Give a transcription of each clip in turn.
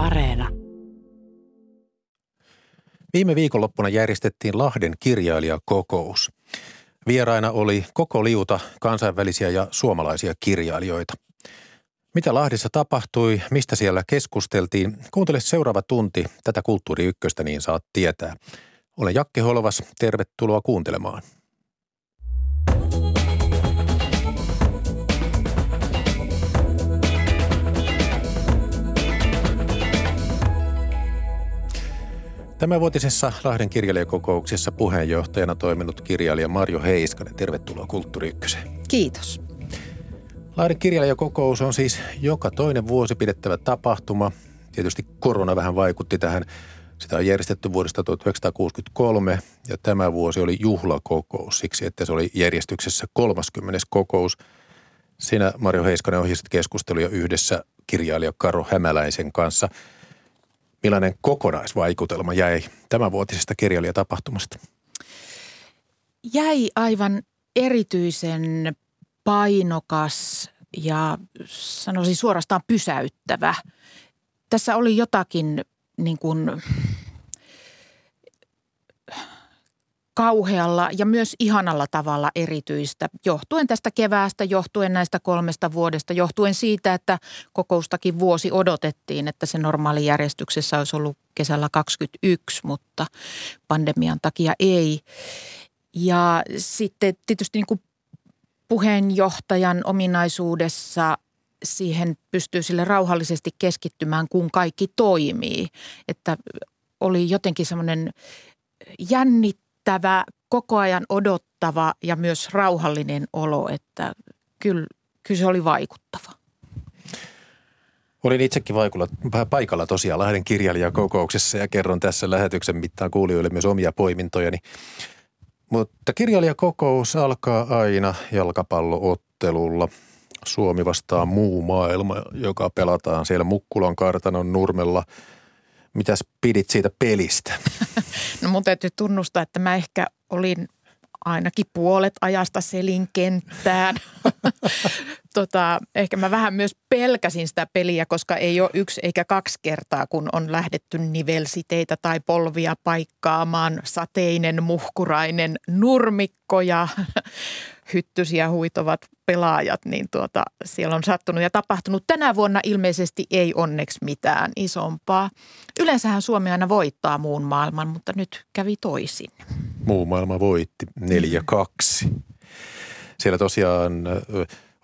Areena. Viime viikonloppuna järjestettiin Lahden kirjailijakokous. Vieraina oli koko liuta kansainvälisiä ja suomalaisia kirjailijoita. Mitä Lahdessa tapahtui, mistä siellä keskusteltiin, kuuntele seuraava tunti tätä Kulttuuri Ykköstä, niin saat tietää. Olen Jakke Holvas, tervetuloa kuuntelemaan. Tämänvuotisessa Lahden kirjailijakokouksessa puheenjohtajana toiminut kirjailija Marjo Heiskanen. Tervetuloa Kulttuuri Ykköseen. Kiitos. Lahden kirjailijakokous on siis joka toinen vuosi pidettävä tapahtuma. Tietysti korona vähän vaikutti tähän. Sitä on järjestetty vuodesta 1963 ja tämä vuosi oli juhlakokous siksi, että se oli järjestyksessä 30. kokous. Sinä Marjo Heiskanen ohjasit keskusteluja yhdessä kirjailija Karo Hämäläisen kanssa – Millainen kokonaisvaikutelma jäi tämänvuotisesta kirjailijatapahtumasta? Jäi aivan erityisen painokas ja sanoisin suorastaan pysäyttävä. Tässä oli jotakin niin kuin kauhealla ja myös ihanalla tavalla erityistä, johtuen tästä keväästä, johtuen näistä kolmesta vuodesta, johtuen siitä, että kokoustakin vuosi odotettiin, että se normaali järjestyksessä olisi ollut kesällä 2021, mutta pandemian takia ei. Ja sitten tietysti niin kuin puheenjohtajan ominaisuudessa siihen pystyy sille rauhallisesti keskittymään, kun kaikki toimii. Että oli jotenkin semmoinen jännittävä jännittävä, koko ajan odottava ja myös rauhallinen olo, että kyllä, kyllä se oli vaikuttava. Olin itsekin vaikulla, paikalla tosiaan Lahden kirjailijakokouksessa ja kerron tässä lähetyksen mittaan kuulijoille myös omia poimintojani. Mutta kirjailijakokous alkaa aina jalkapalloottelulla. Suomi vastaa muu maailma, joka pelataan siellä Mukkulan kartanon nurmella – Mitäs pidit siitä pelistä? No mun täytyy tunnustaa, että mä ehkä olin ainakin puolet ajasta selin kenttään. tota, ehkä mä vähän myös pelkäsin sitä peliä, koska ei ole yksi eikä kaksi kertaa, kun on lähdetty nivelsiteitä tai polvia paikkaamaan. Sateinen, muhkurainen nurmikko ja hyttysiä huitovat pelaajat, niin tuota, siellä on sattunut ja tapahtunut. Tänä vuonna ilmeisesti ei onneksi mitään isompaa. Yleensähän Suomi aina voittaa muun maailman, mutta nyt kävi toisin. Muu maailma voitti 4-2. Siellä tosiaan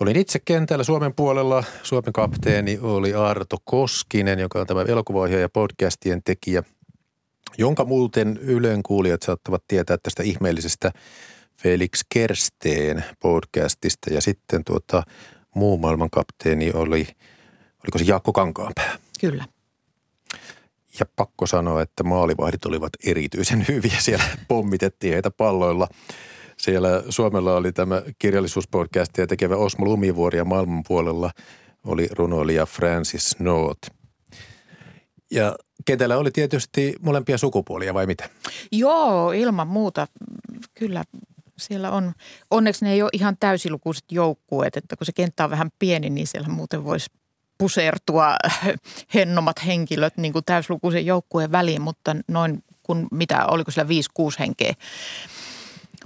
Olin itse kentällä Suomen puolella. Suomen kapteeni oli Arto Koskinen, joka on tämä elokuva ja podcastien tekijä, jonka muuten Ylen kuulijat saattavat tietää tästä ihmeellisestä Felix Kersteen podcastista ja sitten tuota, muu maailman kapteeni oli, oliko se Jaakko Kankaanpää? Kyllä. Ja pakko sanoa, että maalivahdit olivat erityisen hyviä. Siellä pommitettiin heitä palloilla. Siellä Suomella oli tämä kirjallisuuspodcastia tekevä Osmo Lumivuori ja maailman puolella oli runoilija Francis North. Ja kentällä oli tietysti molempia sukupuolia vai mitä? Joo, ilman muuta. Kyllä siellä on, onneksi ne ei ole ihan täysilukuiset joukkueet, että kun se kenttä on vähän pieni, niin siellä muuten voisi pusertua hennomat henkilöt niin kuin täyslukuisen joukkueen väliin, mutta noin kun mitä, oliko siellä 5-6 henkeä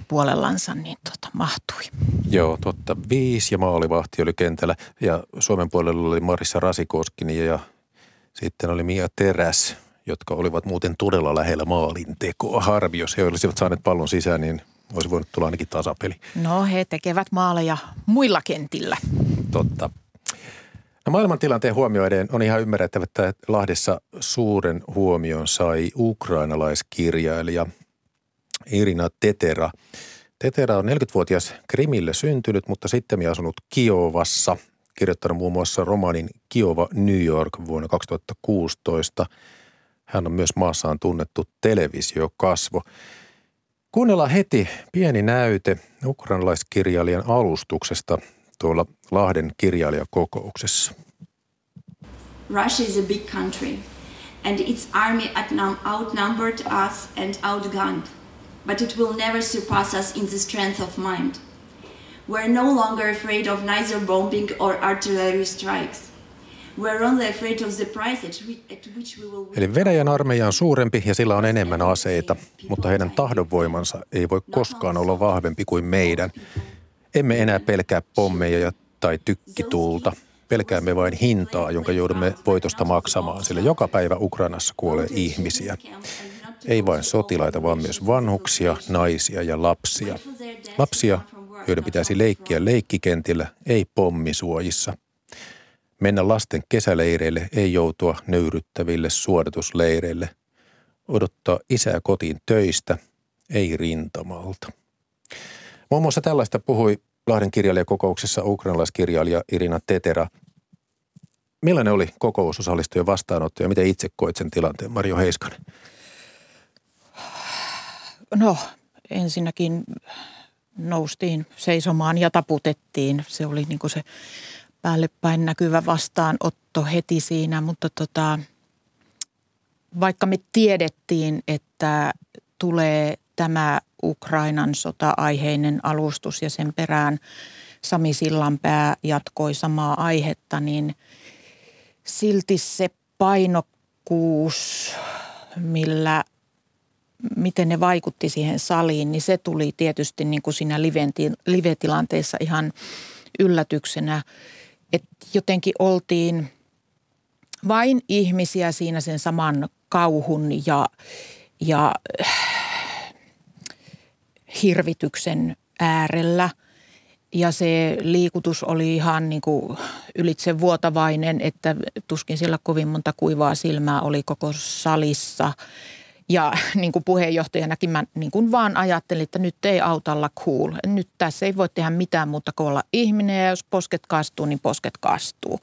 puolellansa, niin tota, mahtui. Joo, totta. Viisi ja maalivahti oli kentällä ja Suomen puolella oli Marissa Rasikoskini ja sitten oli Mia Teräs, jotka olivat muuten todella lähellä maalin tekoa. Harvi, jos he olisivat saaneet pallon sisään, niin olisi voinut tulla ainakin tasapeli. No he tekevät maaleja muilla kentillä. Totta. No maailmantilanteen huomioiden on ihan ymmärrettävä, että Lahdessa suuren huomion sai ukrainalaiskirjailija Irina Tetera. Tetera on 40-vuotias Krimille syntynyt, mutta sitten asunut Kiovassa. Kirjoittanut muun muassa romanin Kiova New York vuonna 2016. Hän on myös maassaan tunnettu televisiokasvo. Kuunnellaan heti pieni näyte ukrainalaiskirjailijan alustuksesta tuolla Lahden kirjailijakokouksessa. Russia is a big country and its army outnumbered us and outgunned, but it will never surpass us in the strength of mind. We're no longer afraid of neither bombing or artillery strikes. Eli Venäjän armeija on suurempi ja sillä on enemmän aseita, mutta heidän tahdonvoimansa ei voi koskaan olla vahvempi kuin meidän. Emme enää pelkää pommeja tai tykkituulta. Pelkäämme vain hintaa, jonka joudumme voitosta maksamaan, sillä joka päivä Ukrainassa kuolee ihmisiä. Ei vain sotilaita, vaan myös vanhuksia, naisia ja lapsia. Lapsia, joiden pitäisi leikkiä leikkikentillä, ei pommisuojissa. Mennä lasten kesäleireille, ei joutua nöyryttäville suodatusleireille. Odottaa isää kotiin töistä, ei rintamalta. Muun muassa tällaista puhui Lahden kirjailijakokouksessa ukrainalaiskirjailija Irina Tetera. Millainen oli kokous osallistujien vastaanotto ja miten itse koit sen tilanteen, Marjo Heiskanen? No, ensinnäkin noustiin seisomaan ja taputettiin. Se oli niin se päälle päin näkyvä vastaanotto heti siinä, mutta tota, vaikka me tiedettiin, että tulee tämä Ukrainan sota-aiheinen alustus ja sen perään Sami Sillanpää jatkoi samaa aihetta, niin silti se painokkuus, millä miten ne vaikutti siihen saliin, niin se tuli tietysti niin kuin siinä live-tilanteessa ihan yllätyksenä, että jotenkin oltiin vain ihmisiä siinä sen saman kauhun ja, ja hirvityksen äärellä. Ja se liikutus oli ihan niin kuin ylitse vuotavainen, että tuskin siellä kovin monta kuivaa silmää oli koko salissa. Ja niin kuin puheenjohtajanakin mä niin kuin vaan ajattelin, että nyt ei auta olla cool. Nyt tässä ei voi tehdä mitään muuta kuin olla ihminen ja jos posket kastuu, niin posket kastuu.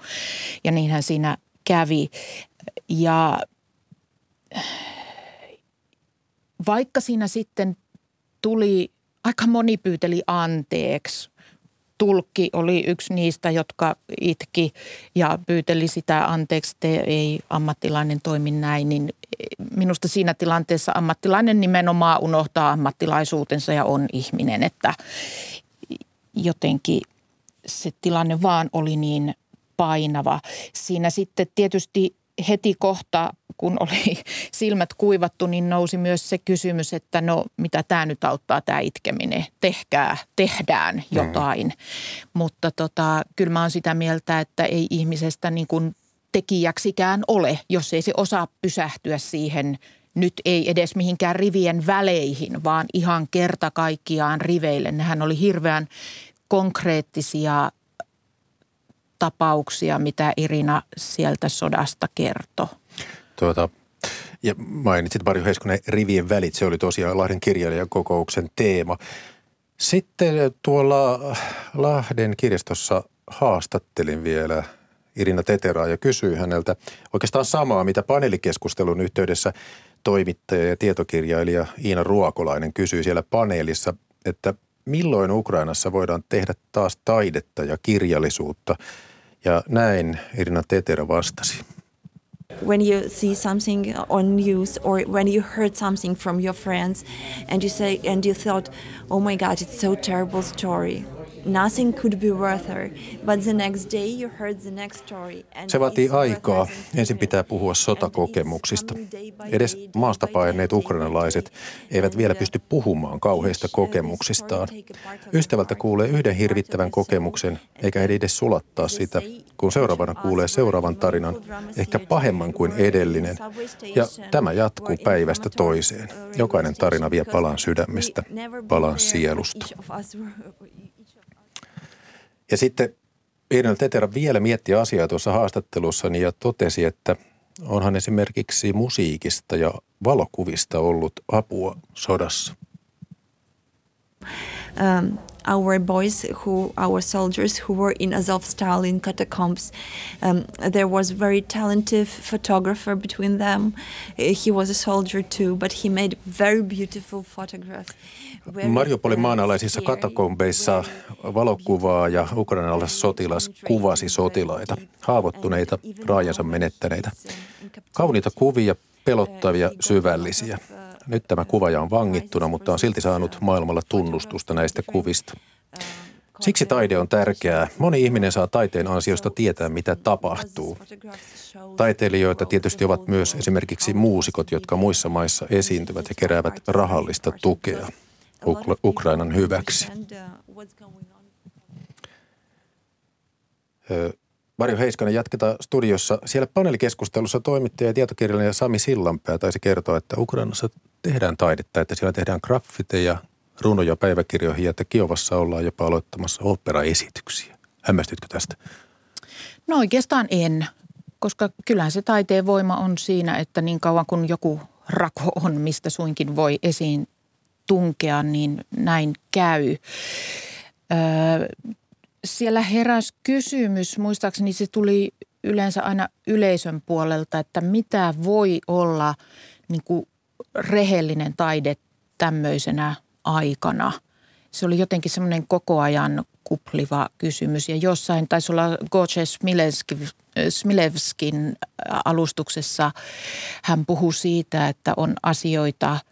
Ja niinhän siinä kävi. Ja vaikka siinä sitten tuli, aika moni pyyteli anteeksi. Tulkki oli yksi niistä, jotka itki ja pyyteli sitä anteeksi, että ei ammattilainen toimi näin. Niin minusta siinä tilanteessa ammattilainen nimenomaan unohtaa ammattilaisuutensa ja on ihminen, että jotenkin se tilanne vaan oli niin painava. Siinä sitten tietysti heti kohta, kun oli silmät kuivattu, niin nousi myös se kysymys, että no mitä tämä nyt auttaa tämä itkeminen, tehkää, tehdään mm. jotain. Mm. Mutta tota, kyllä mä oon sitä mieltä, että ei ihmisestä niin kuin tekijäksikään ole, jos ei se osaa pysähtyä siihen nyt ei edes mihinkään rivien väleihin, vaan ihan kerta kaikkiaan riveille. Nehän oli hirveän konkreettisia tapauksia, mitä Irina sieltä sodasta kertoi. Tuota, ja mainitsit Marjo Heiskonen rivien välit, se oli tosiaan Lahden kirjailijakokouksen teema. Sitten tuolla Lahden kirjastossa haastattelin vielä Irina Teteraa ja kysyi häneltä oikeastaan samaa, mitä paneelikeskustelun yhteydessä toimittaja ja tietokirjailija Iina Ruokolainen kysyi siellä paneelissa, että milloin Ukrainassa voidaan tehdä taas taidetta ja kirjallisuutta – ja näin Irina Tetera vastasi. When you see something on news or when you heard something from your friends and you say and you thought, oh my God, it's so terrible story. Nothing could be worth her, but the next day you heard the next story. Se vaatii aikaa. Ensin pitää puhua sotakokemuksista. Edes maasta paineet ukrainalaiset eivät vielä pysty puhumaan kauheista kokemuksistaan. Ystävältä kuulee yhden hirvittävän kokemuksen, eikä edes sulattaa sitä, kun seuraavana kuulee seuraavan tarinan, ehkä pahemman kuin edellinen. Ja tämä jatkuu päivästä toiseen. Jokainen tarina vie palan sydämestä, palan sielusta. Ja sitten Irina Tetera vielä mietti asiaa tuossa haastattelussani ja totesi, että onhan esimerkiksi musiikista ja valokuvista ollut apua sodassa. Um, our boys who our soldiers who were in Azovstal in catacombs um, there was very talented photographer between them he was a soldier too but he made very beautiful photographs Mariupolin maanalaisissa katakombeissa valokuvaa ja ukrainalais sotilas kuvasi sotilaita, haavoittuneita, raajansa menettäneitä. Kauniita kuvia, pelottavia, syvällisiä. Nyt tämä kuvaaja on vangittuna, mutta on silti saanut maailmalla tunnustusta näistä kuvista. Siksi taide on tärkeää. Moni ihminen saa taiteen ansiosta tietää, mitä tapahtuu. Taiteilijoita tietysti ovat myös esimerkiksi muusikot, jotka muissa maissa esiintyvät ja keräävät rahallista tukea Ukrainan hyväksi. Marjo Heiskanen, jatketaan studiossa. Siellä paneelikeskustelussa toimittaja ja tietokirjailija Sami Sillanpää taisi kertoa, että Ukrainassa tehdään taidetta, että siellä tehdään graffiteja, runoja päiväkirjoihin ja että Kiovassa ollaan jopa aloittamassa operaesityksiä. Hämmästytkö tästä? No oikeastaan en, koska kyllähän se taiteen voima on siinä, että niin kauan kuin joku rako on, mistä suinkin voi esiin tunkea, niin näin käy. Öö, siellä heräsi kysymys, muistaakseni se tuli yleensä aina yleisön puolelta, että mitä voi olla niin kuin rehellinen taide tämmöisenä aikana. Se oli jotenkin semmoinen koko ajan kupliva kysymys ja jossain taisi olla Goce Smilevskin alustuksessa hän puhui siitä, että on asioita –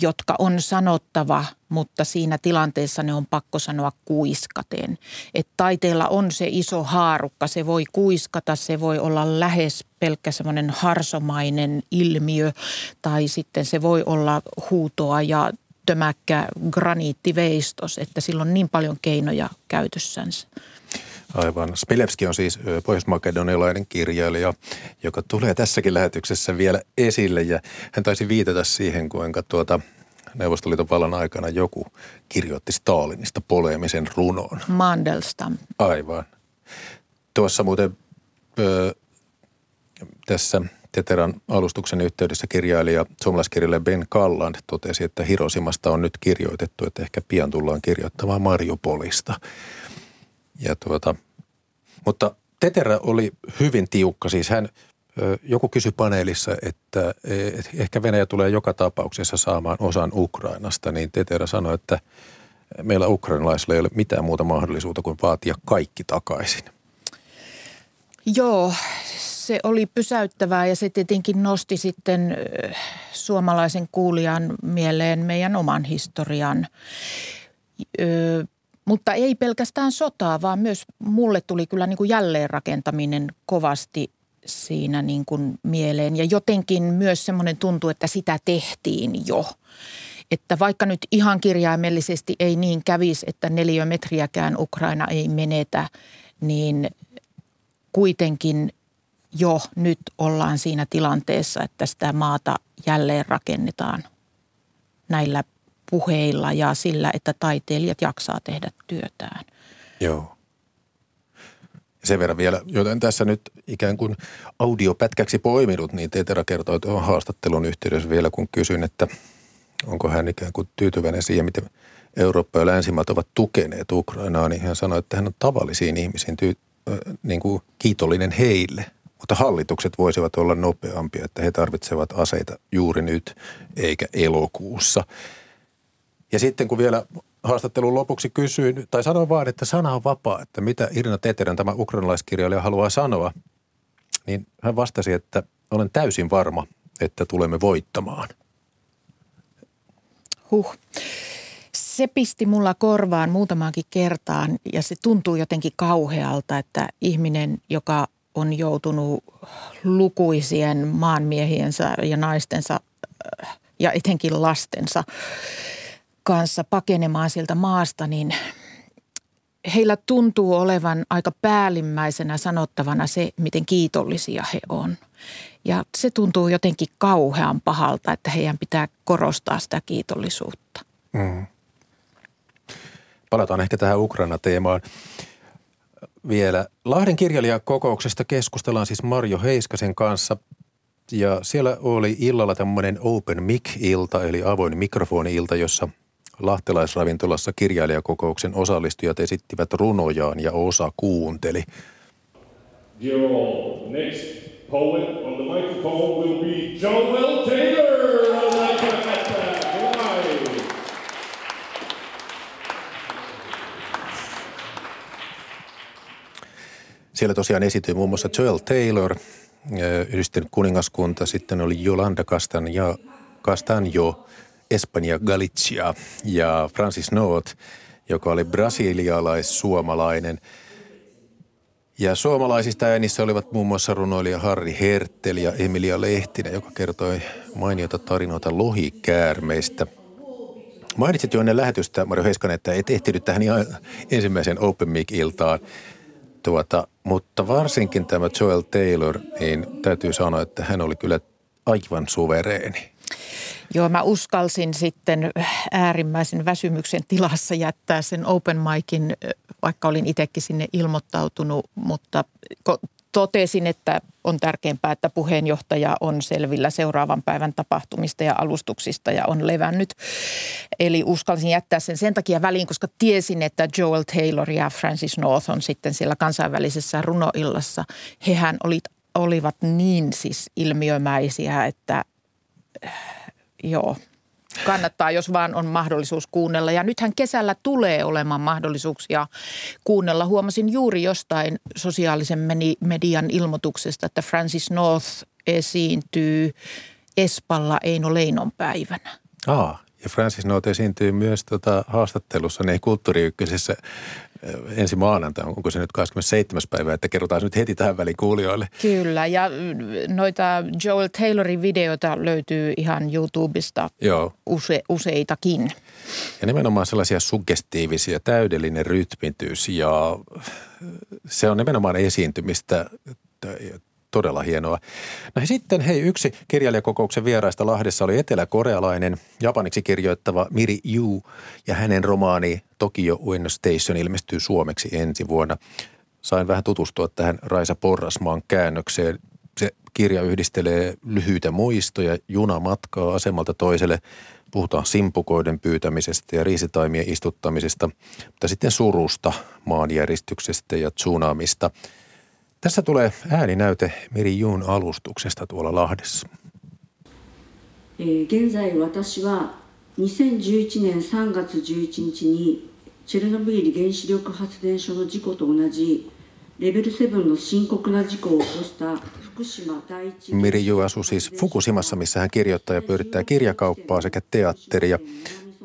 jotka on sanottava, mutta siinä tilanteessa ne on pakko sanoa kuiskaten. Että taiteella on se iso haarukka, se voi kuiskata, se voi olla lähes pelkkä semmoinen harsomainen ilmiö tai sitten se voi olla huutoa ja tömäkkä graniittiveistos, että sillä on niin paljon keinoja käytössänsä. Aivan. Spilevski on siis pohjois-makedonialainen kirjailija, joka tulee tässäkin lähetyksessä vielä esille ja hän taisi viitata siihen, kuinka tuota Neuvostoliiton vallan aikana joku kirjoitti Stalinista poleemisen runoon. Mandelstam. Aivan. Tuossa muuten ö, tässä Teteran alustuksen yhteydessä kirjailija, suomalaiskirjailija Ben Kalland totesi, että Hirosimasta on nyt kirjoitettu, että ehkä pian tullaan kirjoittamaan Mariupolista. Ja tuota, mutta Tetera oli hyvin tiukka. Siis hän, joku kysyi paneelissa, että ehkä Venäjä tulee joka tapauksessa saamaan osan Ukrainasta, niin Tetera sanoi, että meillä ukrainalaisilla ei ole mitään muuta mahdollisuutta kuin vaatia kaikki takaisin. Joo, se oli pysäyttävää ja se tietenkin nosti sitten suomalaisen kuulijan mieleen meidän oman historian. Mutta ei pelkästään sotaa, vaan myös mulle tuli kyllä niin kuin jälleenrakentaminen kovasti siinä niin kuin mieleen. Ja jotenkin myös semmoinen tuntuu, että sitä tehtiin jo. Että vaikka nyt ihan kirjaimellisesti ei niin kävisi, että neliömetriäkään Ukraina ei menetä, niin kuitenkin jo nyt ollaan siinä tilanteessa, että sitä maata jälleen rakennetaan näillä puheilla ja sillä, että taiteilijat jaksaa tehdä työtään. Joo. Sen verran vielä, joten tässä nyt ikään kuin audiopätkäksi poiminut, niin Tetera kertoi tuohon haastattelun yhteydessä vielä, kun kysyin, että onko hän ikään kuin tyytyväinen siihen, miten Eurooppa ja länsimaat ovat tukeneet Ukrainaa, niin hän sanoi, että hän on tavallisiin ihmisiin tyy- niin kuin kiitollinen heille, mutta hallitukset voisivat olla nopeampia, että he tarvitsevat aseita juuri nyt eikä elokuussa. Ja sitten kun vielä haastattelun lopuksi kysyin, tai sanoin vaan, että sana on vapaa, että mitä Irina Teterän, tämä ukrainalaiskirjailija, haluaa sanoa, niin hän vastasi, että olen täysin varma, että tulemme voittamaan. Huh. Se pisti mulla korvaan muutamaankin kertaan ja se tuntuu jotenkin kauhealta, että ihminen, joka on joutunut lukuisien maanmiehiensä ja naistensa ja etenkin lastensa kanssa pakenemaan sieltä maasta, niin heillä tuntuu olevan aika päällimmäisenä sanottavana se, miten kiitollisia he on. Ja se tuntuu jotenkin kauhean pahalta, että heidän pitää korostaa sitä kiitollisuutta. Mm. Palataan ehkä tähän Ukraina-teemaan vielä. Lahden kirjailijakokouksesta keskustellaan siis Marjo Heiskasen kanssa. Ja siellä oli illalla tämmöinen open mic-ilta, eli avoin mikrofoni-ilta, jossa lahtelaisravintolassa kirjailijakokouksen osallistujat esittivät runojaan ja osa kuunteli. Next poet on the microphone will be Joel Taylor. Siellä tosiaan esityi muun muassa Joel Taylor, yhdistynyt kuningaskunta, sitten oli Jolanda Castanjo, Castanjo Espanja Galicia ja Francis Noot joka oli brasilialais-suomalainen. Ja suomalaisista äänissä olivat muun muassa runoilija Harri Hertel ja Emilia Lehtinen, joka kertoi mainiota tarinoita lohikäärmeistä. Mainitsit jo ennen lähetystä, Mario Heiskanen, että et ehtinyt tähän ihan ensimmäiseen Open Mic-iltaan. Tuota, mutta varsinkin tämä Joel Taylor, niin täytyy sanoa, että hän oli kyllä aivan suvereeni. Joo, mä uskalsin sitten äärimmäisen väsymyksen tilassa jättää sen open micin, vaikka olin itsekin sinne ilmoittautunut, mutta totesin, että on tärkeämpää, että puheenjohtaja on selvillä seuraavan päivän tapahtumista ja alustuksista ja on levännyt. Eli uskalsin jättää sen sen takia väliin, koska tiesin, että Joel Taylor ja Francis North on sitten siellä kansainvälisessä runoillassa. Hehän olivat niin siis ilmiömäisiä, että joo, kannattaa, jos vaan on mahdollisuus kuunnella. Ja nythän kesällä tulee olemaan mahdollisuuksia kuunnella. Huomasin juuri jostain sosiaalisen median ilmoituksesta, että Francis North esiintyy Espalla Eino Leinon päivänä. Aa, ja Francis North esiintyy myös tota haastattelussa ne Kulttuuri ensi maanantaina, onko se nyt 27. päivä, että kerrotaan nyt heti tähän väliin kuulijoille. Kyllä, ja noita Joel Taylorin videoita löytyy ihan YouTubesta Joo. Use, useitakin. Ja nimenomaan sellaisia suggestiivisia, täydellinen rytmitys ja se on nimenomaan esiintymistä todella hienoa. No sitten hei, yksi kirjailijakokouksen vieraista Lahdessa oli eteläkorealainen, japaniksi kirjoittava Miri Yu ja hänen romaani Tokyo Ueno Station ilmestyy suomeksi ensi vuonna. Sain vähän tutustua tähän Raisa Porrasmaan käännökseen. Se kirja yhdistelee lyhyitä muistoja, junamatkaa asemalta toiselle. Puhutaan simpukoiden pyytämisestä ja riisitaimien istuttamisesta, mutta sitten surusta, maanjäristyksestä ja tsunamista – tässä tulee ääninäyte Miri Juun alustuksesta tuolla Lahdessa. 現在私は2011年3月11日にチェルノブイリ原子力発電所の事故と同じレベル7の深刻な事故を起こした福島第一 Miri Ju asuu siis Fukushimassa, missä hän kirjoittaa ja pyörittää kirjakauppaa sekä teatteria.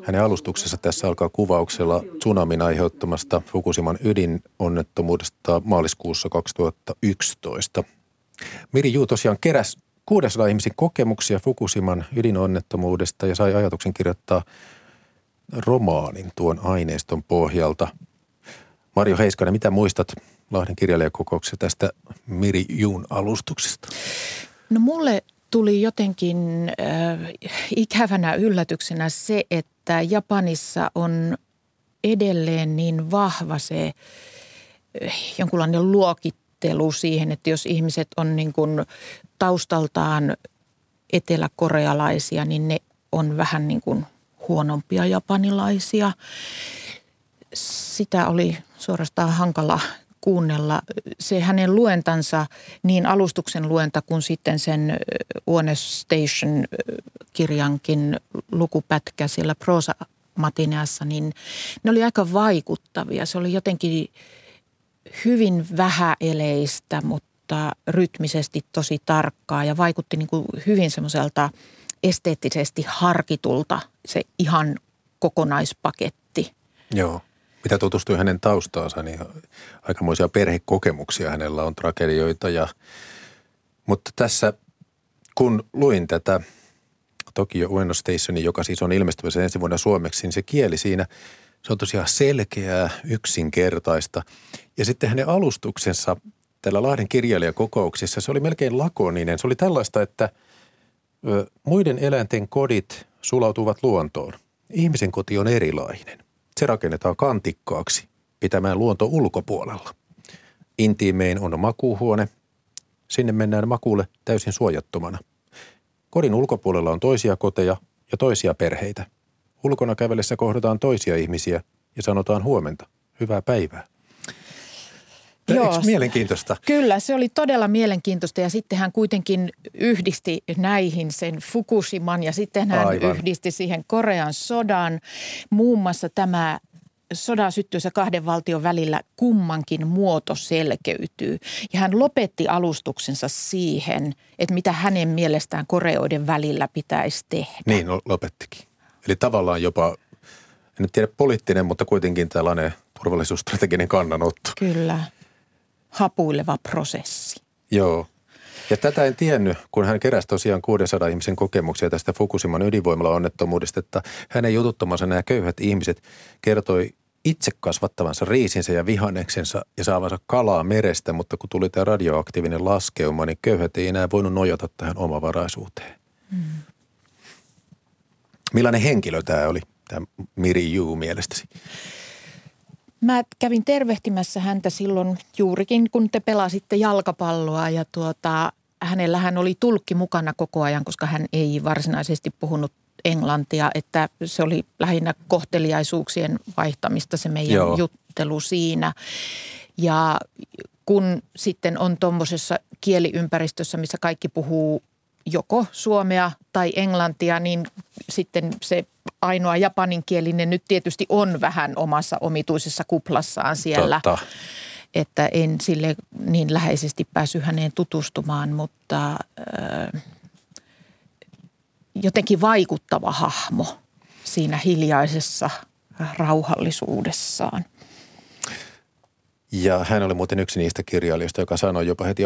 Hänen alustuksessa tässä alkaa kuvauksella tsunamin aiheuttamasta Fukushiman ydinonnettomuudesta maaliskuussa 2011. Miri Juu tosiaan keräs 600 ihmisen kokemuksia Fukushiman ydinonnettomuudesta ja sai ajatuksen kirjoittaa romaanin tuon aineiston pohjalta. Mario Heiskanen, mitä muistat Lahden kirjailijakokouksessa tästä Miri Juun alustuksesta? No mulle tuli jotenkin äh, ikävänä yllätyksenä se, että Japanissa on edelleen niin vahva se äh, jonkunlainen luokittelu siihen, että jos ihmiset on niin kuin taustaltaan eteläkorealaisia, niin ne on vähän niin kuin huonompia japanilaisia. Sitä oli suorastaan hankala kuunnella. Se hänen luentansa, niin alustuksen luenta kuin sitten sen One Station-kirjankin lukupätkä siellä prosa matineassa, niin ne oli aika vaikuttavia. Se oli jotenkin hyvin vähäeleistä, mutta rytmisesti tosi tarkkaa ja vaikutti niin kuin hyvin semmoiselta esteettisesti harkitulta se ihan kokonaispaketti. Joo mitä tutustui hänen taustaansa, niin aikamoisia perhekokemuksia hänellä on, tragedioita. Ja, mutta tässä, kun luin tätä Tokyo Ueno Stationin, joka siis on ilmestymässä ensi vuonna suomeksi, niin se kieli siinä, se on tosiaan selkeää, yksinkertaista. Ja sitten hänen alustuksensa tällä Lahden kirjailijakokouksissa, se oli melkein lakoninen. Se oli tällaista, että muiden eläinten kodit sulautuvat luontoon. Ihmisen koti on erilainen. Se rakennetaan kantikkaaksi pitämään luonto ulkopuolella. Intiimein on makuuhuone. Sinne mennään makuulle täysin suojattomana. Kodin ulkopuolella on toisia koteja ja toisia perheitä. Ulkona kävellessä kohdataan toisia ihmisiä ja sanotaan huomenta, hyvää päivää. Joo, Eikö mielenkiintoista? Kyllä, se oli todella mielenkiintoista ja sitten hän kuitenkin yhdisti näihin sen Fukushiman ja sitten hän Aivan. yhdisti siihen Korean sodan. Muun muassa tämä sodan syttyessä kahden valtion välillä kummankin muoto selkeytyy. Ja hän lopetti alustuksensa siihen, että mitä hänen mielestään Koreoiden välillä pitäisi tehdä. Niin, no, lopettikin. Eli tavallaan jopa en nyt tiedä poliittinen, mutta kuitenkin tällainen turvallisuusstrateginen kannanotto. Kyllä. Hapuileva prosessi. Joo. Ja tätä en tiennyt, kun hän keräsi tosiaan 600 ihmisen kokemuksia tästä Fukushiman ydinvoimala-onnettomuudesta, että hänen jututtomansa nämä köyhät ihmiset kertoi itse kasvattavansa riisinsä ja vihanneksensa ja saavansa kalaa merestä, mutta kun tuli tämä radioaktiivinen laskeuma, niin köyhät ei enää voinut nojata tähän omavaraisuuteen. Hmm. Millainen henkilö tämä oli, tämä Miri Yu mielestäsi? Mä kävin tervehtimässä häntä silloin juurikin, kun te pelasitte jalkapalloa ja tuota, hänellähän oli tulkki mukana koko ajan, koska hän ei varsinaisesti puhunut englantia, että se oli lähinnä kohteliaisuuksien vaihtamista se meidän Joo. juttelu siinä. Ja kun sitten on tuommoisessa kieliympäristössä, missä kaikki puhuu joko suomea tai englantia, niin sitten se ainoa japaninkielinen nyt tietysti on vähän omassa omituisessa kuplassaan siellä. Totta. Että en sille niin läheisesti päässyt häneen tutustumaan, mutta äh, jotenkin vaikuttava hahmo siinä hiljaisessa rauhallisuudessaan. Ja hän oli muuten yksi niistä kirjailijoista, joka sanoi jopa heti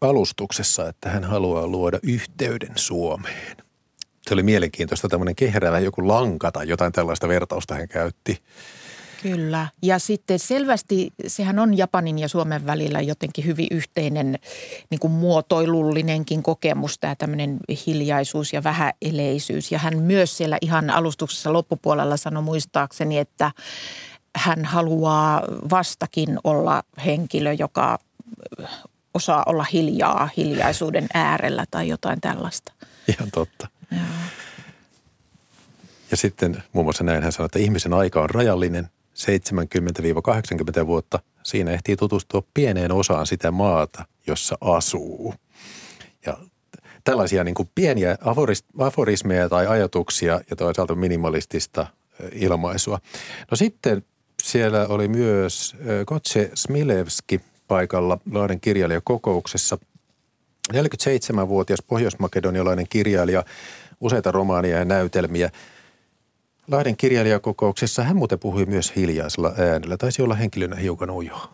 alustuksessa, että hän haluaa luoda yhteyden Suomeen. Se oli mielenkiintoista, tämmöinen kehrävä joku lanka tai jotain tällaista vertausta hän käytti. Kyllä. Ja sitten selvästi sehän on Japanin ja Suomen välillä jotenkin hyvin yhteinen niin kuin muotoilullinenkin kokemus, tämä tämmöinen hiljaisuus ja vähäeleisyys. Ja hän myös siellä ihan alustuksessa loppupuolella sanoi muistaakseni, että hän haluaa vastakin olla henkilö, joka osaa olla hiljaa hiljaisuuden äärellä tai jotain tällaista. Ihan totta. Ja sitten muun muassa näin hän sanoi, että ihmisen aika on rajallinen, 70-80 vuotta. Siinä ehtii tutustua pieneen osaan sitä maata, jossa asuu. Ja tällaisia niin kuin pieniä aforismeja tai ajatuksia ja toisaalta minimalistista ilmaisua. No sitten siellä oli myös Kotse Smilevski paikalla Lahden kirjailijakokouksessa. 47-vuotias pohjoismakedonialainen kirjailija, useita romaania ja näytelmiä. Lahden kirjailijakokouksessa hän muuten puhui myös hiljaisella äänellä. Taisi olla henkilönä hiukan ujo.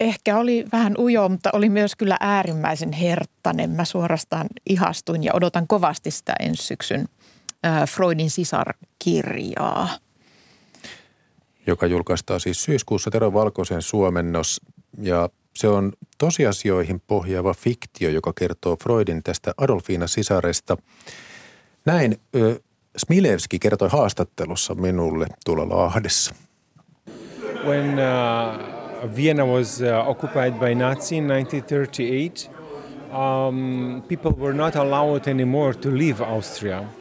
Ehkä oli vähän ujo, mutta oli myös kyllä äärimmäisen herttainen. Mä suorastaan ihastuin ja odotan kovasti sitä ensi syksyn Freudin sisarkirjaa joka julkaistaan siis syyskuussa Tero Valkoisen suomennos. Ja se on tosiasioihin pohjaava fiktio, joka kertoo Freudin tästä Adolfiina sisaresta. Näin ö, Smilevski kertoi haastattelussa minulle tuolla Lahdessa. When uh, Vienna was uh, occupied by Nazi in 1938, um, people were not allowed anymore to leave Austria –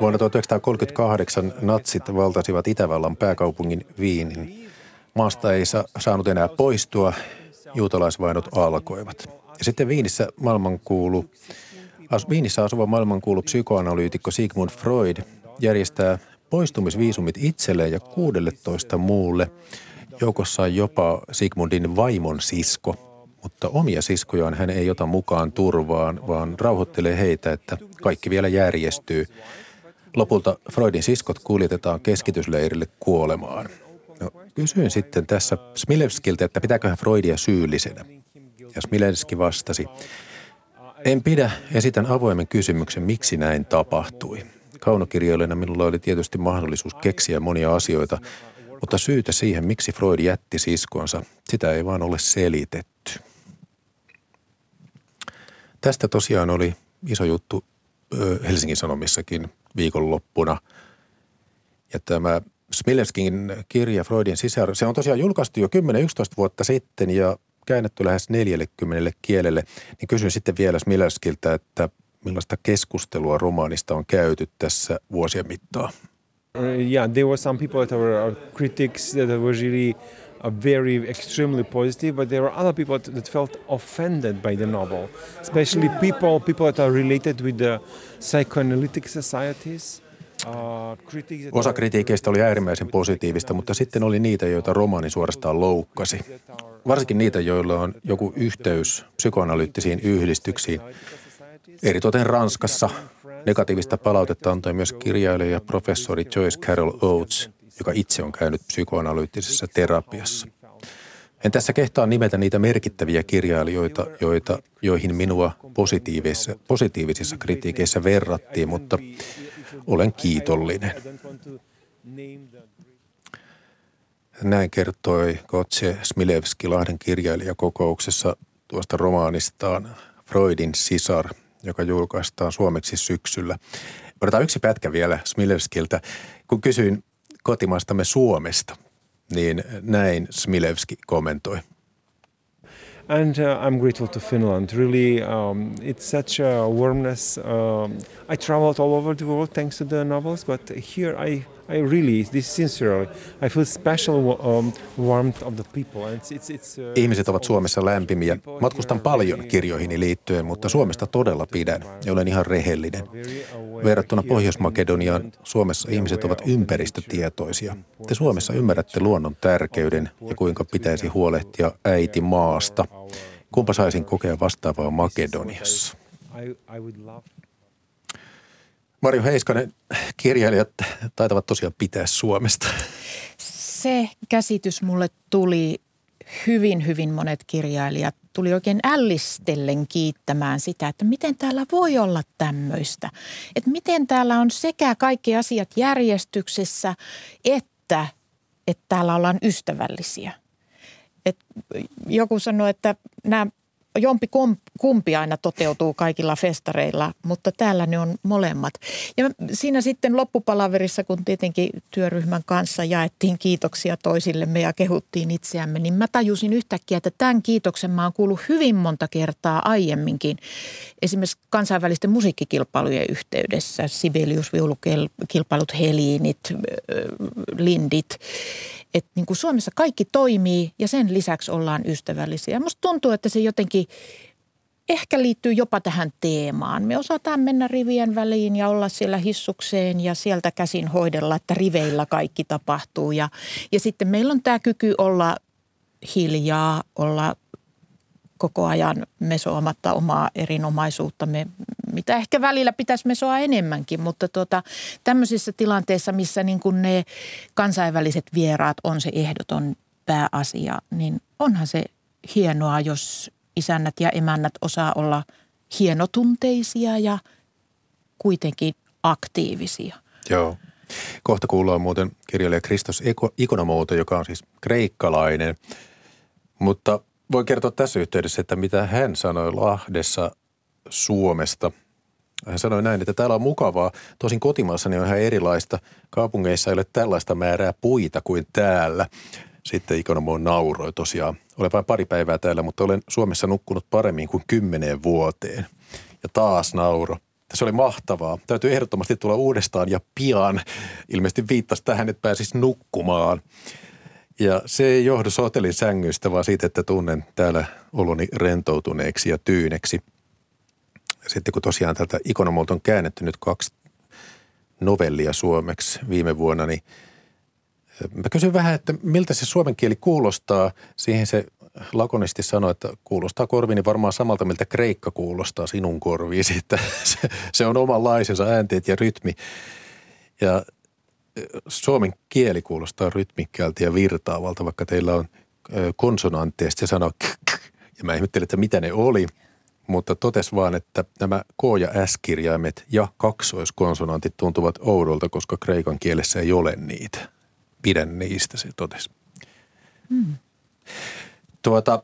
Vuonna 1938 natsit valtasivat Itävallan pääkaupungin Viinin. Maasta ei sa- saanut enää poistua, juutalaisvainot alkoivat. Ja sitten Viinissä maailmankuulu, as, Viinissä asuva maailmankuulu psykoanalyytikko Sigmund Freud järjestää poistumisviisumit itselleen ja 16 muulle. Joukossa jopa Sigmundin vaimon sisko – mutta omia siskojaan hän ei ota mukaan turvaan, vaan rauhoittelee heitä, että kaikki vielä järjestyy. Lopulta Freudin siskot kuljetetaan keskitysleirille kuolemaan. No, kysyin sitten tässä Smilevskiltä, että pitääköhän Freudia syyllisenä. Ja Smilevski vastasi, en pidä, esitän avoimen kysymyksen, miksi näin tapahtui. Kaunokirjoilijana minulla oli tietysti mahdollisuus keksiä monia asioita, mutta syytä siihen, miksi Freud jätti siskonsa, sitä ei vaan ole selitetty. Tästä tosiaan oli iso juttu Helsingin Sanomissakin viikonloppuna. Ja tämä Smilevskin kirja Freudin sisar, se on tosiaan julkaistu jo 10-11 vuotta sitten ja käännetty lähes 40 kielelle. Niin kysyn sitten vielä Smilevskiltä, että millaista keskustelua romaanista on käyty tässä vuosien mittaan? Uh, yeah, there were some people that were critics that were really very extremely positive, but there were other people that felt offended by the novel, especially people people that are related with the psychoanalytic societies. Uh, Osa kritiikeistä oli äärimmäisen positiivista, mutta sitten oli niitä, joita romaani suorastaan loukkasi. Varsinkin niitä, joilla on joku yhteys psykoanalyyttisiin yhdistyksiin. Eritoten Ranskassa Negatiivista palautetta antoi myös kirjailija professori Joyce Carol Oates, joka itse on käynyt psykoanalyyttisessä terapiassa. En tässä kehtaa nimetä niitä merkittäviä kirjailijoita, joita, joihin minua positiivisissa, positiivisissa kritiikeissä verrattiin, mutta olen kiitollinen. Näin kertoi Kotse Smilevski Lahden kirjailijakokouksessa tuosta romaanistaan Freudin sisar, joka julkaistaan suomeksi syksyllä. Otetaan yksi pätkä vielä Smilevskiltä. Kun kysyin kotimaastamme Suomesta, niin näin Smilevski kommentoi. And uh, I'm grateful to Finland. Really, um, it's such a warmness. Um, I traveled all over the world thanks to the novels, but here I I really, this sincerely, I feel special um, warmth of the people. And it's, it's, uh, Ihmiset ovat Suomessa lämpimiä. Matkustan paljon kirjoihini liittyen, mutta Suomesta todella pidän ja olen ihan rehellinen. Verrattuna Pohjois-Makedoniaan, Suomessa ihmiset ovat ympäristötietoisia. Te Suomessa ymmärrätte luonnon tärkeyden ja kuinka pitäisi huolehtia äiti maasta. Kumpa saisin kokea vastaavaa Makedoniassa? Marjo Heiskanen, kirjailijat taitavat tosiaan pitää Suomesta. Se käsitys mulle tuli hyvin, hyvin monet kirjailijat tuli oikein ällistellen kiittämään sitä, että miten täällä voi olla tämmöistä. Että miten täällä on sekä kaikki asiat järjestyksessä, että, että täällä ollaan ystävällisiä. Et joku sanoi, että nämä jompi kumpi aina toteutuu kaikilla festareilla, mutta täällä ne on molemmat. Ja siinä sitten loppupalaverissa, kun tietenkin työryhmän kanssa jaettiin kiitoksia toisillemme ja kehuttiin itseämme, niin mä tajusin yhtäkkiä, että tämän kiitoksen mä oon kuullut hyvin monta kertaa aiemminkin. Esimerkiksi kansainvälisten musiikkikilpailujen yhteydessä, Sibelius, viulukilpailut, Heliinit, Lindit – että niin kuin Suomessa kaikki toimii ja sen lisäksi ollaan ystävällisiä. Musta tuntuu, että se jotenkin ehkä liittyy jopa tähän teemaan. Me osataan mennä rivien väliin ja olla siellä hissukseen ja sieltä käsin hoidella, että riveillä kaikki tapahtuu. Ja, ja sitten meillä on tämä kyky olla hiljaa, olla koko ajan mesoamatta omaa erinomaisuuttamme, mitä ehkä välillä pitäisi mesoa enemmänkin, mutta tuota, tämmöisissä tilanteissa, missä niin kuin ne kansainväliset vieraat on se ehdoton pääasia, niin onhan se hienoa, jos isännät ja emännät osaa olla hienotunteisia ja kuitenkin aktiivisia. Joo. Kohta kuullaan muuten kirjailija Kristos Ikonomouto, joka on siis kreikkalainen, mutta voi kertoa tässä yhteydessä, että mitä hän sanoi Lahdessa Suomesta. Hän sanoi näin, että täällä on mukavaa. Tosin kotimaassani on ihan erilaista. Kaupungeissa ei ole tällaista määrää puita kuin täällä. Sitten Ikonomo nauroi tosiaan. Olen vain pari päivää täällä, mutta olen Suomessa nukkunut paremmin kuin kymmeneen vuoteen. Ja taas nauro. Se oli mahtavaa. Täytyy ehdottomasti tulla uudestaan ja pian. Ilmeisesti viittasi tähän, että pääsisi nukkumaan. Ja se ei johdu hotelin sängystä, vaan siitä, että tunnen täällä oloni rentoutuneeksi ja tyyneksi. Sitten kun tosiaan tältä Ikonomolta on käännetty nyt kaksi novellia suomeksi viime vuonna, niin mä kysyn vähän, että miltä se suomen kieli kuulostaa. Siihen se lakonisti sanoi, että kuulostaa korviini varmaan samalta, miltä kreikka kuulostaa sinun korviisi. Että se, se on omanlaisensa äänteet ja rytmi. Ja suomen kieli kuulostaa rytmikkäältä ja virtaavalta, vaikka teillä on konsonantteja, se sanoo ja mä ihmettelin, että mitä ne oli, mutta totes vaan, että nämä K- ja S-kirjaimet ja kaksoiskonsonantit tuntuvat oudolta, koska kreikan kielessä ei ole niitä. Pidän niistä, se totesi. Hmm. Tuota,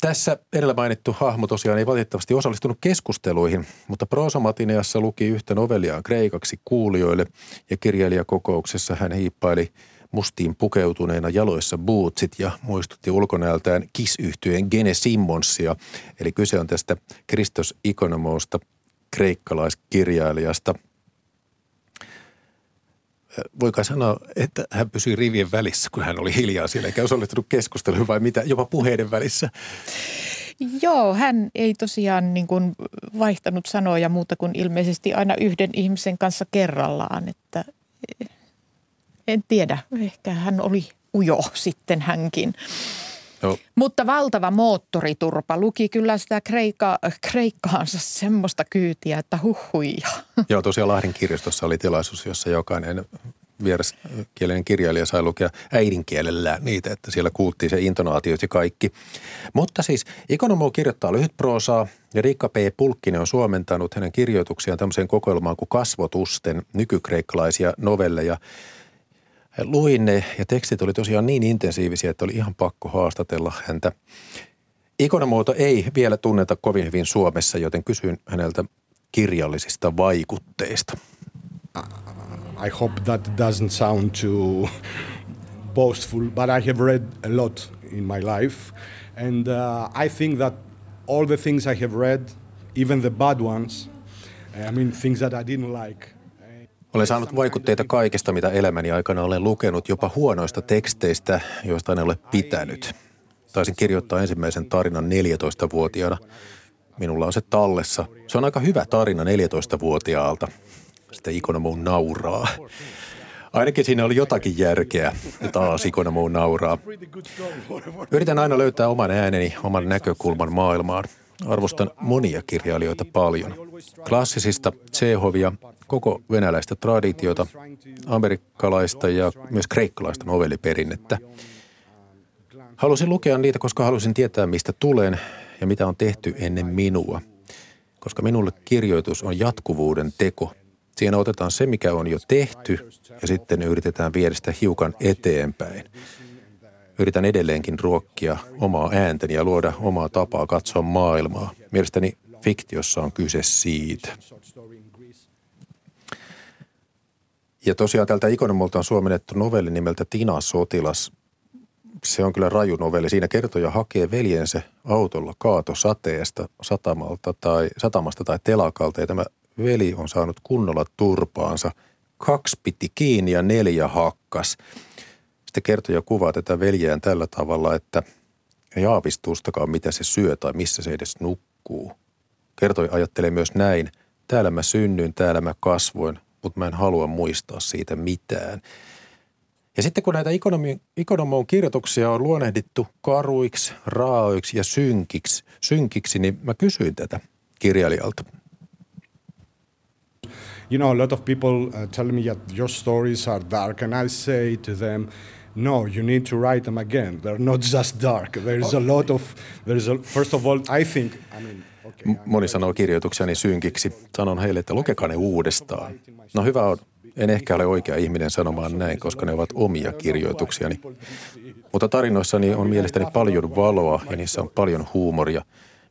tässä edellä mainittu hahmo tosiaan ei valitettavasti osallistunut keskusteluihin, mutta Proosomatineassa luki yhtä novelliaan kreikaksi kuulijoille ja kirjailijakokouksessa hän hiippaili mustiin pukeutuneena jaloissa bootsit ja muistutti ulkonäöltään kisyhtyeen Gene Simmonsia. Eli kyse on tästä Kristos Ikonomousta, kreikkalaiskirjailijasta – voiko sanoa, että hän pysyi rivien välissä, kun hän oli hiljaa siellä, eikä osallistunut keskusteluun vai mitä, jopa puheiden välissä? Joo, hän ei tosiaan niin kuin vaihtanut sanoja muuta kuin ilmeisesti aina yhden ihmisen kanssa kerrallaan, että en tiedä, ehkä hän oli ujo sitten hänkin. No. Mutta valtava moottoriturpa luki kyllä sitä kreikka, kreikkaansa semmoista kyytiä, että huhuja. Joo, tosiaan Lahden kirjastossa oli tilaisuus, jossa jokainen vieraskielinen kirjailija sai lukea äidinkielellä niitä, että siellä kuultiin se intonaatiot ja kaikki. Mutta siis Ikonomo kirjoittaa lyhytproosaa ja Riikka P. Pulkkinen on suomentanut hänen kirjoituksiaan tämmöiseen kokoelmaan kuin kasvotusten nykykreikkalaisia novelleja. Luin ne ja tekstit oli tosiaan niin intensiivisiä, että oli ihan pakko haastatella häntä. Ikonomuoto ei vielä tunneta kovin hyvin Suomessa, joten kysyn häneltä kirjallisista vaikutteista. I hope that doesn't sound too boastful, but I have read a lot in my life. And uh, I think that all the things I have read, even the bad ones, I mean, things that I didn't like, olen saanut vaikutteita kaikesta, mitä elämäni aikana olen lukenut, jopa huonoista teksteistä, joista en ole pitänyt. Taisin kirjoittaa ensimmäisen tarinan 14-vuotiaana. Minulla on se tallessa. Se on aika hyvä tarina 14-vuotiaalta. Sitten Ikonomu nauraa. Ainakin siinä oli jotakin järkeä, ja taas Ikonomu nauraa. Yritän aina löytää oman ääneni, oman näkökulman maailmaan. Arvostan monia kirjailijoita paljon. Klassisista Tsehovia, koko venäläistä traditiota, amerikkalaista ja myös kreikkalaista novelliperinnettä. Halusin lukea niitä, koska halusin tietää, mistä tulen ja mitä on tehty ennen minua. Koska minulle kirjoitus on jatkuvuuden teko – Siinä otetaan se, mikä on jo tehty ja sitten yritetään viedä sitä hiukan eteenpäin. Yritän edelleenkin ruokkia omaa ääntäni ja luoda omaa tapaa katsoa maailmaa. Mielestäni fiktiossa on kyse siitä. Ja tosiaan tältä ikonomolta on suomennettu novelli nimeltä Tina Sotilas. Se on kyllä raju novelli. Siinä kertoja hakee veljensä autolla kaatosateesta satamalta tai, satamasta tai telakalta. Ja tämä veli on saanut kunnolla turpaansa. Kaksi piti kiinni ja neljä hakkas. Sitten kertoja kuvaa tätä veljeään tällä tavalla, että ei aavistustakaan, mitä se syö tai missä se edes nukkuu. Kertoi ajattelee myös näin, täällä mä synnyin, täällä mä kasvoin, mutta mä en halua muistaa siitä mitään. Ja sitten kun näitä ikonomoon kirjoituksia on luonnehdittu karuiksi, raaoiksi ja synkiksi, synkiksi, niin mä kysyin tätä kirjailijalta – you know, a lot of people uh, tell me that your stories are dark, and I say to them, no, you need to write them again. They're not just dark. There's a lot of, there's a, first of all, I think, I mean, okay, Moni sanoo kirjoitukseni synkiksi. Sanon heille, että lukekaa ne uudestaan. No hyvä on. En ehkä ole oikea ihminen sanomaan näin, koska ne ovat omia kirjoituksiani. Mutta tarinoissani on mielestäni paljon valoa ja niissä on paljon huumoria.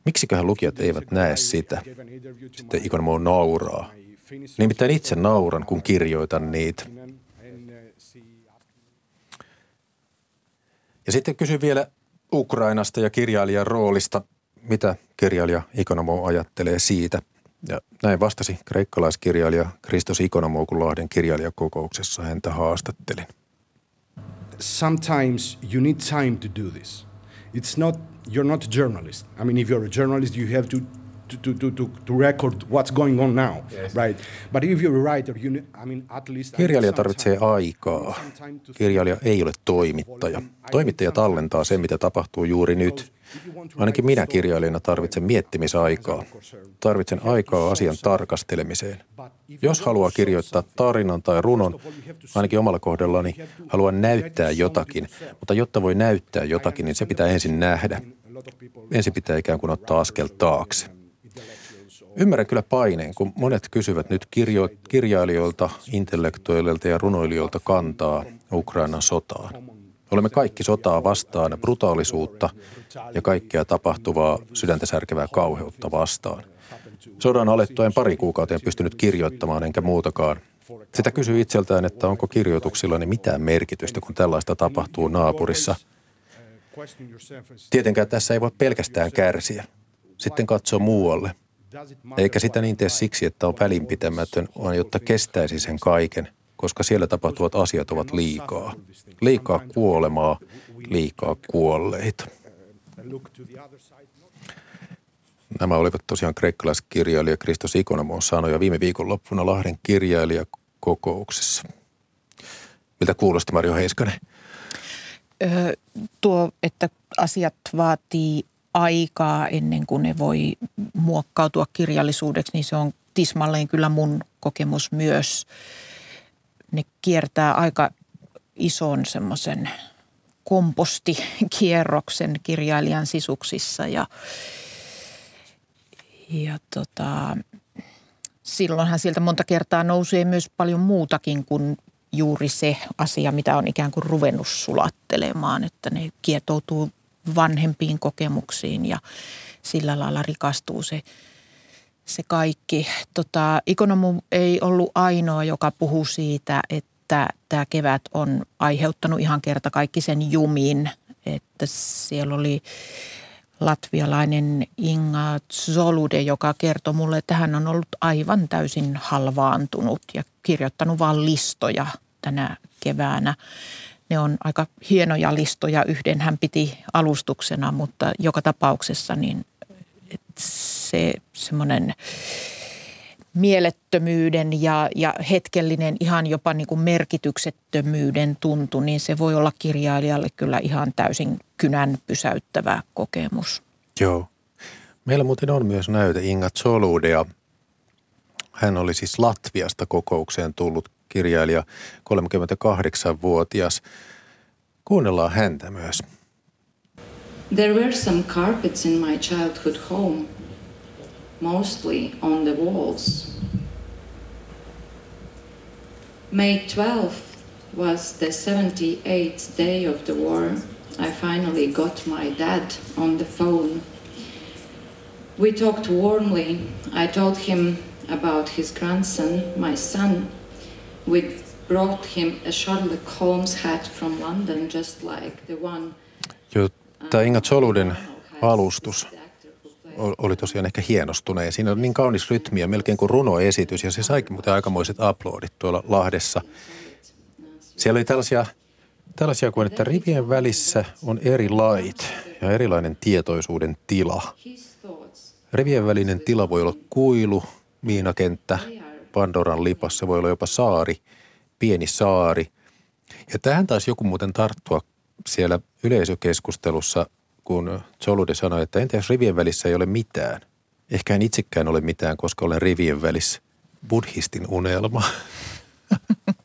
Miksiköhän lukijat eivät näe sitä? Sitten Ikon nauraa. Nimittäin itse nauran, kun kirjoitan niitä. Ja sitten kysyn vielä Ukrainasta ja kirjailijan roolista. Mitä kirjailija Ikonomo ajattelee siitä? Ja näin vastasi kreikkalaiskirjailija Kristos Ikonomo, kun Lahden kirjailijakokouksessa häntä haastattelin. Sometimes you need time to do this. It's not, you're not a journalist. I mean, if you're a journalist, you have to to, to, to, to record what's going on now, yes. right? But if you're a writer, you, I mean, at least... Kirjailija tarvitsee aikaa. Kirjailija ei ole toimittaja. Toimittaja tallentaa sen, mitä tapahtuu juuri nyt. Ainakin minä kirjailijana tarvitsen miettimisaikaa. Tarvitsen aikaa asian tarkastelemiseen. Jos haluaa kirjoittaa tarinan tai runon, ainakin omalla kohdallani haluan näyttää jotakin, mutta jotta voi näyttää jotakin, niin se pitää ensin nähdä. Ensin pitää ikään kuin ottaa askel taakse. Ymmärrän kyllä paineen, kun monet kysyvät nyt kirjo- kirjailijoilta, intellektuaaleilta ja runoilijoilta kantaa Ukrainan sotaan. Olemme kaikki sotaa vastaan, brutaalisuutta ja kaikkea tapahtuvaa sydäntä särkevää kauheutta vastaan. Sodan alettua pari kuukauteen pystynyt kirjoittamaan enkä muutakaan. Sitä kysyy itseltään, että onko kirjoituksillani mitään merkitystä, kun tällaista tapahtuu naapurissa. Tietenkään tässä ei voi pelkästään kärsiä. Sitten katsoo muualle – eikä sitä niin tee siksi, että on välinpitämätön, vaan jotta kestäisi sen kaiken, koska siellä tapahtuvat asiat ovat liikaa. Liikaa kuolemaa, liikaa kuolleita. Nämä olivat tosiaan kreikkalaiskirjailija Kristos Ikonomon sanoja viime viikonloppuna Lahden kirjailijakokouksessa. Miltä kuulosti Mario Heiskanen? tuo, että asiat vaatii aikaa ennen kuin ne voi muokkautua kirjallisuudeksi, niin se on tismalleen kyllä mun kokemus myös. Ne kiertää aika ison semmoisen kompostikierroksen kirjailijan sisuksissa ja, ja tota, silloinhan sieltä monta kertaa nousee myös paljon muutakin kuin juuri se asia, mitä on ikään kuin ruvennut sulattelemaan, että ne kietoutuu vanhempiin kokemuksiin ja sillä lailla rikastuu se, se kaikki. Tota, Ikonomu ei ollut ainoa, joka puhuu siitä, että tämä kevät on aiheuttanut ihan kerta kaikki sen jumin, että siellä oli latvialainen Inga Zolude, joka kertoi mulle, että hän on ollut aivan täysin halvaantunut ja kirjoittanut vain listoja tänä keväänä. Ne on aika hienoja listoja. Yhden hän piti alustuksena, mutta joka tapauksessa niin se semmoinen mielettömyyden ja, ja hetkellinen ihan jopa niin kuin merkityksettömyyden tuntu, niin se voi olla kirjailijalle kyllä ihan täysin kynän pysäyttävä kokemus. Joo. Meillä muuten on myös näyte Inga Zoludea. Hän oli siis Latviasta kokoukseen tullut kirjailija, 38-vuotias. Kuunnellaan häntä myös. There were some carpets in my childhood home, mostly on the walls. May 12th was the 78th day of the war. I finally got my dad on the phone. We talked warmly. I told him about his grandson, my son. We brought him a Sherlock Holmes hat from London, just like the one. Joo, tämä Inga Zoluden alustus oli tosiaan ehkä hienostuneen. Siinä on niin kaunis rytmi ja melkein kuin runoesitys ja se saikin muuten aikamoiset aplodit tuolla Lahdessa. Siellä oli tällaisia, tällaisia kuin, että rivien välissä on eri lait ja erilainen tietoisuuden tila. Rivien välinen tila voi olla kuilu, miinakenttä, Pandoran lipas, se voi olla jopa saari, pieni saari. Ja tähän taisi joku muuten tarttua siellä yleisökeskustelussa kun Zolude sanoi, että entä jos rivien välissä ei ole mitään? Ehkä en itsekään ole mitään, koska olen rivien välissä. Buddhistin unelma.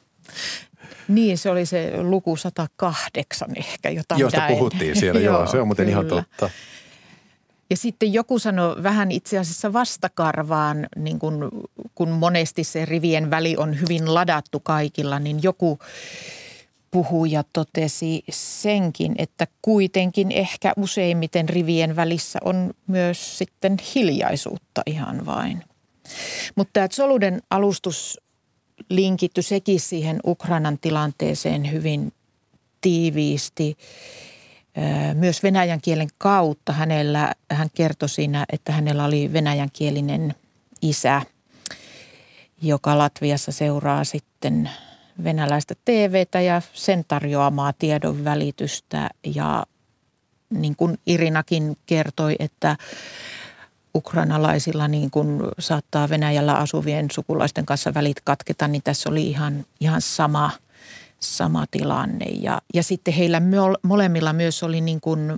Niin, se oli se luku 108 ehkä, jota Josta puhuttiin siellä, joo, joo se on muuten kyllä. ihan totta. Ja sitten joku sanoi vähän itse asiassa vastakarvaan, niin kun, kun monesti se rivien väli on hyvin ladattu kaikilla, niin joku puhuja totesi senkin, että kuitenkin ehkä useimmiten rivien välissä on myös sitten hiljaisuutta ihan vain. Mutta tämä Soluden alustus linkitty sekin siihen Ukrainan tilanteeseen hyvin tiiviisti. Myös venäjän kielen kautta hänellä, hän kertoi siinä, että hänellä oli venäjänkielinen isä, joka Latviassa seuraa sitten – venäläistä TVtä ja sen tarjoamaa tiedon välitystä. Ja niin kuin Irinakin kertoi, että ukrainalaisilla niin kuin saattaa Venäjällä asuvien sukulaisten kanssa välit katketa, niin tässä oli ihan, ihan sama, sama tilanne. Ja, ja sitten heillä molemmilla myös oli niin kuin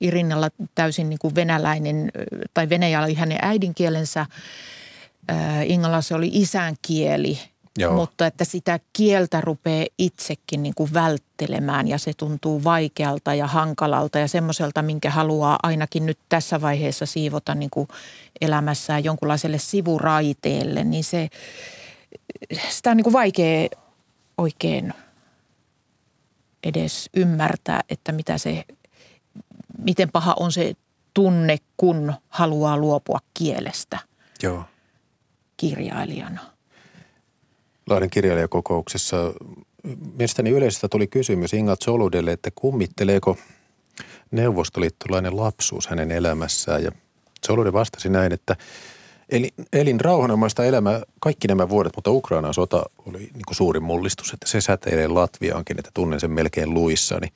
Irinalla täysin niin kuin venäläinen, tai Venäjällä oli hänen äidinkielensä, Ingalla se oli isän kieli – Joo. mutta että sitä kieltä rupeaa itsekin niin kuin välttelemään ja se tuntuu vaikealta ja hankalalta ja semmoiselta, minkä haluaa ainakin nyt tässä vaiheessa siivota niin kuin elämässään jonkunlaiselle sivuraiteelle, niin se, sitä on niin kuin vaikea oikein edes ymmärtää, että mitä se, miten paha on se tunne, kun haluaa luopua kielestä Joo. Kirjailijana. Lahden kirjailijakokouksessa mielestäni yleisöstä tuli kysymys Inga Zoludelle, että kummitteleeko neuvostoliittolainen lapsuus hänen elämässään. Ja Zolude vastasi näin, että eli, elin rauhanomaista elämää kaikki nämä vuodet, mutta Ukrainan sota oli niin kuin suurin mullistus, että se säteilee Latviaankin, että tunnen sen melkein luissani.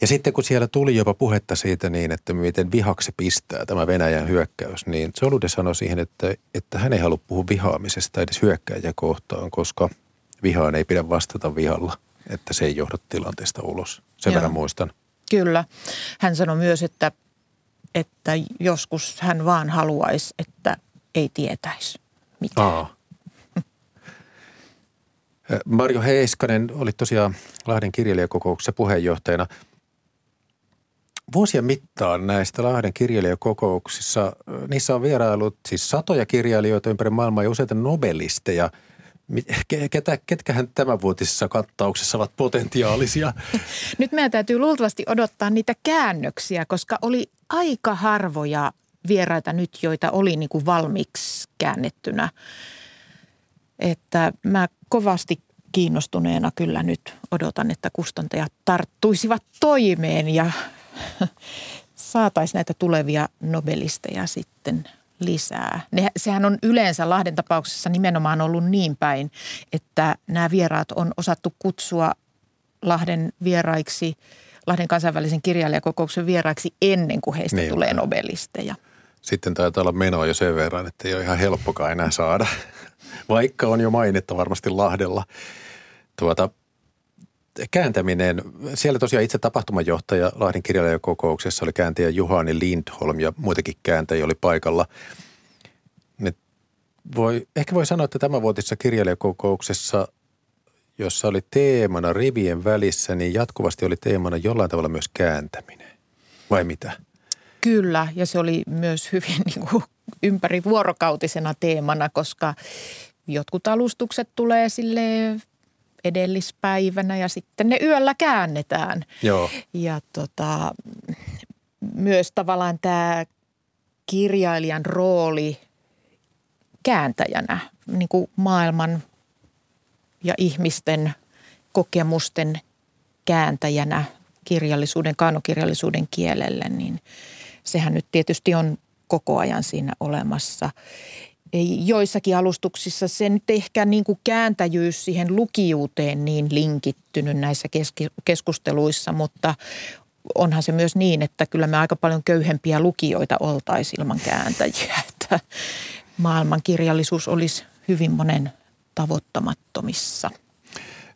Ja sitten kun siellä tuli jopa puhetta siitä niin, että miten vihaksi pistää tämä Venäjän hyökkäys, niin Solude sanoi siihen, että, että hän ei halua puhua vihaamisesta edes hyökkäjä kohtaan, koska vihaan ei pidä vastata vihalla. että se ei johda tilanteesta ulos. Sen Joo. verran muistan. Kyllä. Hän sanoi myös, että, että joskus hän vaan haluaisi, että ei tietäisi mitään. Aa. Marjo Heiskanen oli tosiaan Lahden kirjailijakokouksessa puheenjohtajana. Vuosien mittaan näistä Lahden kirjailijakokouksissa, niissä on vierailut siis satoja kirjailijoita ympäri maailmaa ja useita nobelisteja. Ketä, ketkähän tämänvuotisessa kattauksessa ovat potentiaalisia? Nyt meidän täytyy luultavasti odottaa niitä käännöksiä, koska oli aika harvoja vieraita nyt, joita oli niin kuin valmiiksi käännettynä. Että mä kovasti kiinnostuneena kyllä nyt odotan, että kustantajat tarttuisivat toimeen ja saataisiin näitä tulevia nobelisteja sitten lisää. Ne, sehän on yleensä Lahden tapauksessa nimenomaan ollut niin päin, että nämä vieraat on osattu kutsua Lahden vieraiksi, Lahden kansainvälisen kirjailijakokouksen vieraiksi ennen kuin heistä Niin. tulee nobelisteja. Sitten taitaa olla menoa jo sen verran, että ei ole ihan helppokaan enää saada, vaikka on jo mainetta varmasti Lahdella. Tuota, kääntäminen, siellä tosiaan itse tapahtumajohtaja Lahden kirjailijakokouksessa oli kääntäjä Juhani Lindholm ja muitakin kääntäjiä oli paikalla. Ne voi, ehkä voi sanoa, että tämänvuotisessa kirjailijakokouksessa, jossa oli teemana rivien välissä, niin jatkuvasti oli teemana jollain tavalla myös kääntäminen. Vai mitä? Kyllä, ja se oli myös hyvin niin kuin ympäri vuorokautisena teemana, koska jotkut alustukset tulee sille edellispäivänä ja sitten ne yöllä käännetään. Joo. Ja tota, myös tavallaan tämä kirjailijan rooli kääntäjänä niin kuin maailman ja ihmisten kokemusten kääntäjänä kirjallisuuden, kaanokirjallisuuden kielelle, niin sehän nyt tietysti on koko ajan siinä olemassa. Joissakin alustuksissa se nyt ehkä niin kuin kääntäjyys siihen lukijuuteen niin linkittynyt näissä keskusteluissa, mutta onhan se myös niin, että kyllä me aika paljon köyhempiä lukijoita oltaisiin ilman kääntäjiä, että maailman kirjallisuus olisi hyvin monen tavoittamattomissa.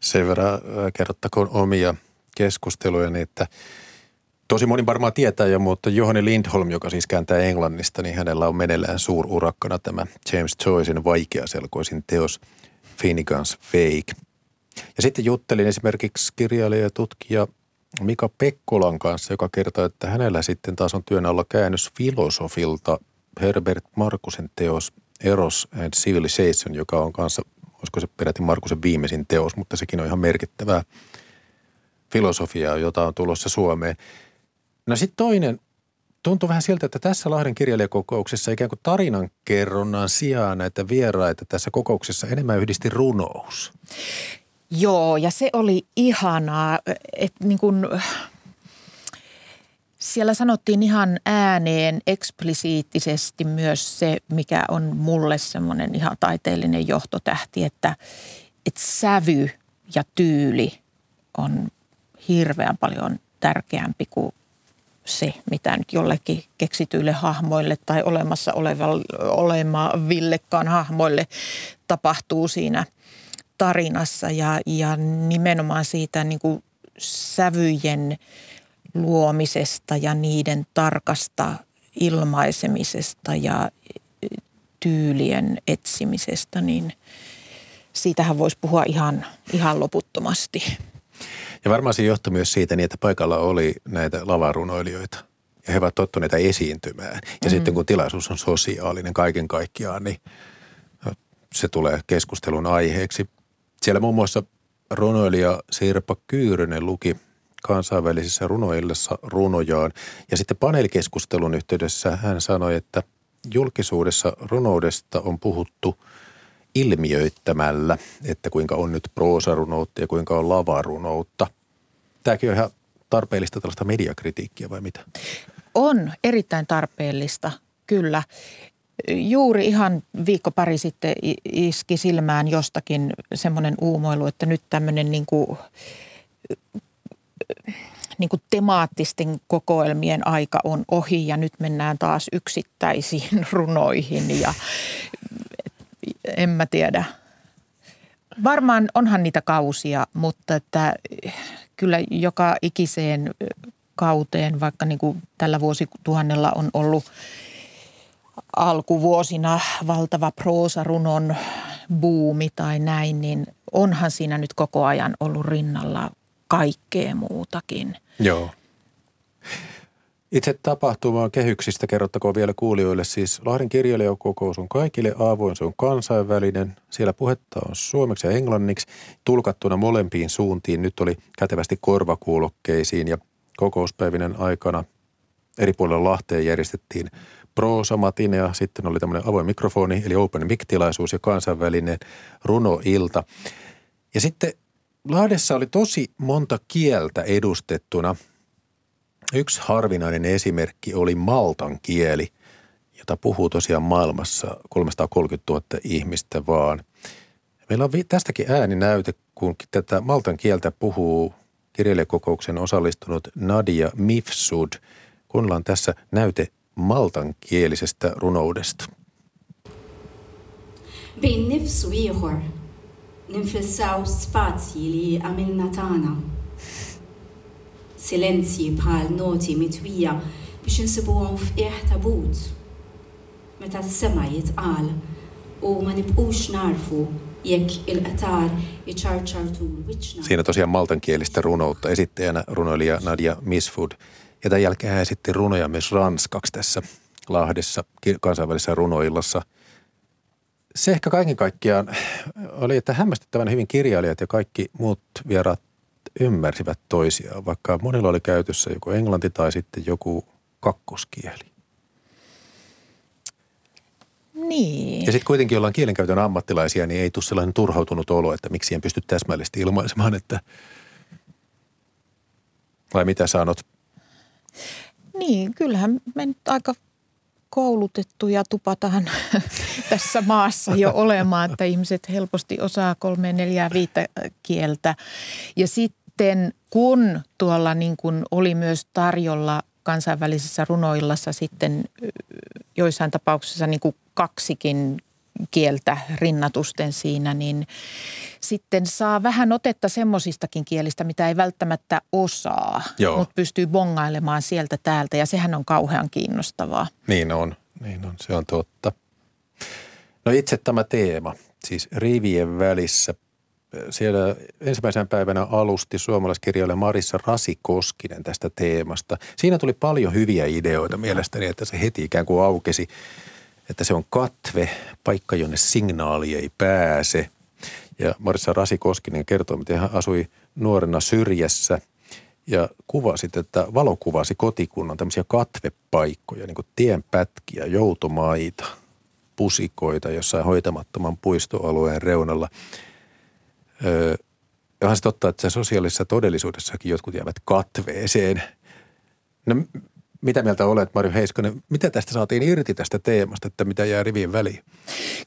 sen verran kerrottakoon omia keskusteluja, niin että tosi moni varmaan tietää jo, mutta Johanni Lindholm, joka siis kääntää englannista, niin hänellä on meneillään suururakkana tämä James Joycein vaikeaselkoisin teos Finnegan's Wake. Ja sitten juttelin esimerkiksi kirjailija ja tutkija Mika Pekkolan kanssa, joka kertoo, että hänellä sitten taas on työn alla käännös filosofilta Herbert Markusen teos Eros and Civilization, joka on kanssa, olisiko se peräti Markusen viimeisin teos, mutta sekin on ihan merkittävää filosofiaa, jota on tulossa Suomeen. No sitten toinen, tuntuu vähän siltä, että tässä Lahden kirjailijakokouksessa ikään kuin tarinankerronnan sijaan näitä vieraita tässä kokouksessa enemmän yhdisti runous. Joo, ja se oli ihanaa, että niin kuin, siellä sanottiin ihan ääneen eksplisiittisesti myös se, mikä on mulle semmoinen ihan taiteellinen johtotähti, että, että sävy ja tyyli on hirveän paljon tärkeämpi kuin se, mitä nyt jollekin keksityille hahmoille tai olemassa olemavillekaan hahmoille tapahtuu siinä tarinassa ja, ja nimenomaan siitä niin kuin sävyjen luomisesta ja niiden tarkasta ilmaisemisesta ja tyylien etsimisestä, niin siitähän voisi puhua ihan, ihan loputtomasti. Ja varmaan se johtui myös siitä niin, että paikalla oli näitä lavarunoilijoita. Ja he ovat tottuneita esiintymään. Ja mm. sitten kun tilaisuus on sosiaalinen kaiken kaikkiaan, niin se tulee keskustelun aiheeksi. Siellä muun muassa runoilija Sirpa Kyyrynen luki kansainvälisessä runoillessa runojaan. Ja sitten paneelikeskustelun yhteydessä hän sanoi, että julkisuudessa runoudesta on puhuttu ilmiöittämällä, että kuinka on nyt proosarunoutta ja kuinka on lavarunoutta. Tämäkin on ihan tarpeellista tällaista mediakritiikkiä vai mitä? On erittäin tarpeellista, kyllä. Juuri ihan viikko pari sitten iski silmään jostakin semmoinen uumoilu, että nyt tämmöinen niin kuin, niin kuin temaattisten kokoelmien aika on ohi ja nyt mennään taas yksittäisiin runoihin ja en mä tiedä. Varmaan onhan niitä kausia, mutta että kyllä joka ikiseen kauteen, vaikka niin kuin tällä vuosituhannella on ollut alkuvuosina valtava proosarunon buumi tai näin, niin onhan siinä nyt koko ajan ollut rinnalla kaikkea muutakin. Joo. Itse tapahtumaan kehyksistä kerrottakoon vielä kuulijoille. Siis Lahden kirjailijakokous on kaikille avoin, se on kansainvälinen. Siellä puhetta on suomeksi ja englanniksi, tulkattuna molempiin suuntiin. Nyt oli kätevästi korvakuulokkeisiin ja kokouspäivinen aikana eri puolilla Lahteen järjestettiin proosamatine ja sitten oli tämmöinen avoin mikrofoni, eli open mic-tilaisuus ja kansainvälinen runoilta. Ja sitten Lahdessa oli tosi monta kieltä edustettuna. Yksi harvinainen esimerkki oli maltan kieli, jota puhuu tosiaan maailmassa 330 000 ihmistä vaan. Meillä on tästäkin ääninäyte, kun tätä maltan kieltä puhuu kirjailijakokouksen osallistunut Nadia Mifsud. Kuunnellaan tässä näyte maltankielisestä runoudesta. بين نفس ويغر ninfissaw spazji li għamilna tagħna. Silenzji bħal noti mitwija biex insibuhom f'qieħ tabut. Meta s-sema jitqal u ma nibqux narfu jekk il-qatar iċarċartu l-wiċna. Siinä tosiaan maltankielistä runoutta esittäjänä runoilija Nadia Misfood. Ja tämän jälkeen hän esitti runoja myös ranskaksi tässä Lahdessa kansainvälisessä runoillassa. Se ehkä kaiken kaikkiaan oli, että hämmästyttävän hyvin kirjailijat ja kaikki muut vieraat ymmärsivät toisiaan, vaikka monilla oli käytössä joku englanti tai sitten joku kakkoskieli. Niin. Ja sitten kuitenkin ollaan kielenkäytön ammattilaisia, niin ei tule sellainen turhautunut olo, että miksi en pysty täsmällisesti ilmaisemaan, että vai mitä sanot? Niin, kyllähän me nyt aika koulutettuja tupataan tässä maassa jo olemaan, että ihmiset helposti osaa kolme, neljää, viittä kieltä. Ja sitten kun tuolla niin kuin oli myös tarjolla kansainvälisessä runoillassa sitten joissain tapauksissa niin kuin kaksikin kieltä rinnatusten siinä, niin sitten saa vähän otetta semmoisistakin kielistä, mitä ei välttämättä osaa, Joo. mutta pystyy bongailemaan sieltä täältä ja sehän on kauhean kiinnostavaa. Niin on, niin on, se on totta. No itse tämä teema, siis rivien välissä, siellä ensimmäisenä päivänä alusti suomalaiskirjailija Marissa Rasikoskinen tästä teemasta. Siinä tuli paljon hyviä ideoita mielestäni, että se heti ikään kuin aukesi – että se on katve, paikka, jonne signaali ei pääse. Ja Marissa Rasikoskinen kertoo, miten hän asui nuorena syrjässä ja kuvasi, että valokuvasi kotikunnan tämmöisiä katvepaikkoja, niin kuin tienpätkiä, joutomaita, pusikoita jossain hoitamattoman puistoalueen reunalla. Öö, onhan se totta, että se sosiaalisessa todellisuudessakin jotkut jäävät katveeseen. No mitä mieltä olet, Marjo Heiskonen? Mitä tästä saatiin irti tästä teemasta, että mitä jää rivien väliin?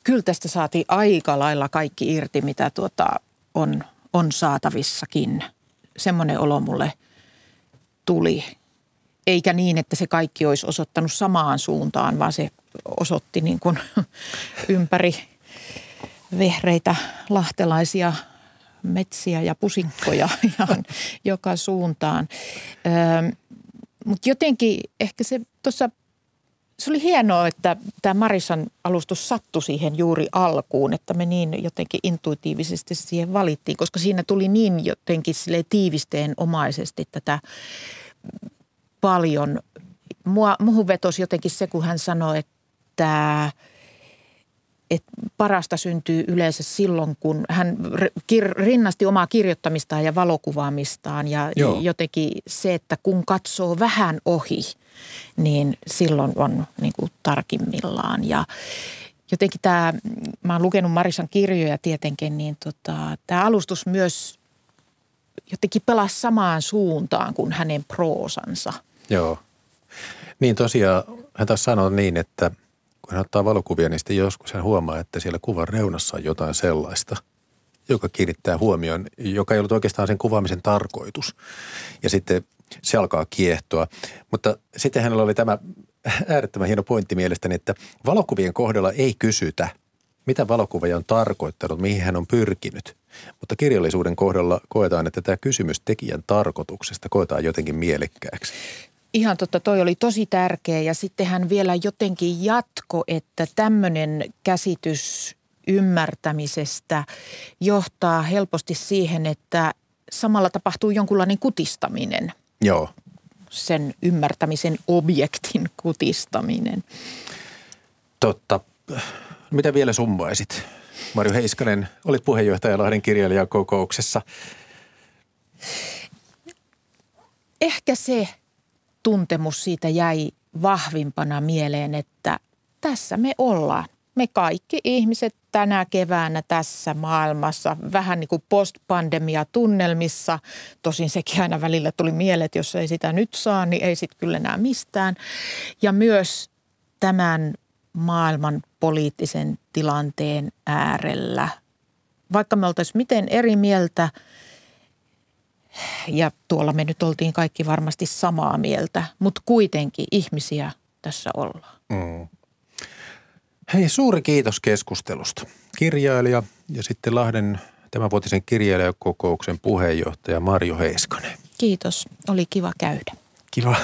Kyllä tästä saatiin aika lailla kaikki irti, mitä tuota on, on saatavissakin. Semmoinen olo mulle tuli. Eikä niin, että se kaikki olisi osoittanut samaan suuntaan, vaan se osoitti niin kuin ympäri vehreitä lahtelaisia metsiä ja pusinkkoja ihan joka suuntaan. Öö, mutta jotenkin ehkä se tuossa, se oli hienoa, että tämä Marisan alustus sattui siihen juuri alkuun, että me niin jotenkin intuitiivisesti siihen valittiin, koska siinä tuli niin jotenkin sille tiivisteen omaisesti tätä paljon. Mua, muhun vetosi jotenkin se, kun hän sanoi, että – että parasta syntyy yleensä silloin, kun hän rinnasti omaa kirjoittamistaan ja valokuvaamistaan ja Joo. jotenkin se, että kun katsoo vähän ohi, niin silloin on niin kuin tarkimmillaan ja jotenkin tämä, mä oon lukenut Marisan kirjoja tietenkin, niin tota, tämä alustus myös jotenkin pelasi samaan suuntaan kuin hänen proosansa. Joo. Niin tosiaan hän taas sanoi niin, että – kun hän ottaa valokuvia, niin sitten joskus hän huomaa, että siellä kuvan reunassa on jotain sellaista, joka kiinnittää huomioon, joka ei ollut oikeastaan sen kuvaamisen tarkoitus. Ja sitten se alkaa kiehtoa. Mutta sitten hänellä oli tämä äärettömän hieno pointti mielestäni, että valokuvien kohdalla ei kysytä, mitä valokuvaaja on tarkoittanut, mihin hän on pyrkinyt. Mutta kirjallisuuden kohdalla koetaan, että tämä kysymys tekijän tarkoituksesta koetaan jotenkin mielekkääksi. Ihan totta, toi oli tosi tärkeä ja sitten hän vielä jotenkin jatko, että tämmöinen käsitys ymmärtämisestä johtaa helposti siihen, että samalla tapahtuu jonkunlainen kutistaminen. Joo. Sen ymmärtämisen objektin kutistaminen. Totta. Mitä vielä summaisit? Marjo Heiskanen, olit puheenjohtaja Lahden kirjailijakokouksessa. Ehkä se tuntemus siitä jäi vahvimpana mieleen, että tässä me ollaan. Me kaikki ihmiset tänä keväänä tässä maailmassa, vähän niin kuin postpandemia tunnelmissa. Tosin sekin aina välillä tuli mieleen, että jos ei sitä nyt saa, niin ei sitten kyllä enää mistään. Ja myös tämän maailman poliittisen tilanteen äärellä. Vaikka me oltaisiin miten eri mieltä, ja tuolla me nyt oltiin kaikki varmasti samaa mieltä, mutta kuitenkin ihmisiä tässä ollaan. Mm. Hei, suuri kiitos keskustelusta. Kirjailija ja sitten Lahden tämänvuotisen kirjailijakokouksen puheenjohtaja Marjo Heiskanen. Kiitos, oli kiva käydä. Kiva.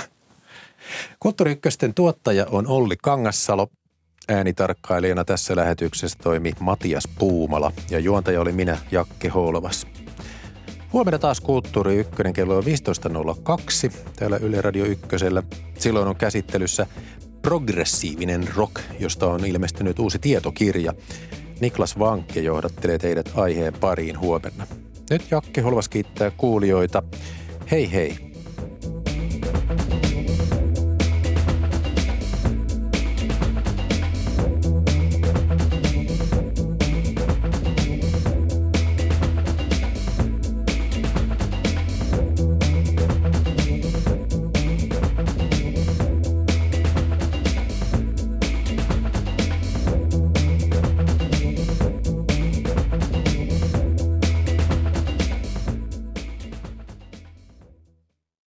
Kulttuuri Ykkösten tuottaja on Olli Kangassalo. Äänitarkkailijana tässä lähetyksessä toimi Matias Puumala ja juontaja oli minä, Jakke Holvas. Huomenna taas Kulttuuri Ykkönen kello 15.02 täällä Yle Radio Ykkösellä. Silloin on käsittelyssä progressiivinen rock, josta on ilmestynyt uusi tietokirja. Niklas Vankke johdattelee teidät aiheen pariin huomenna. Nyt Jakke Holvas kiittää kuulijoita. Hei hei!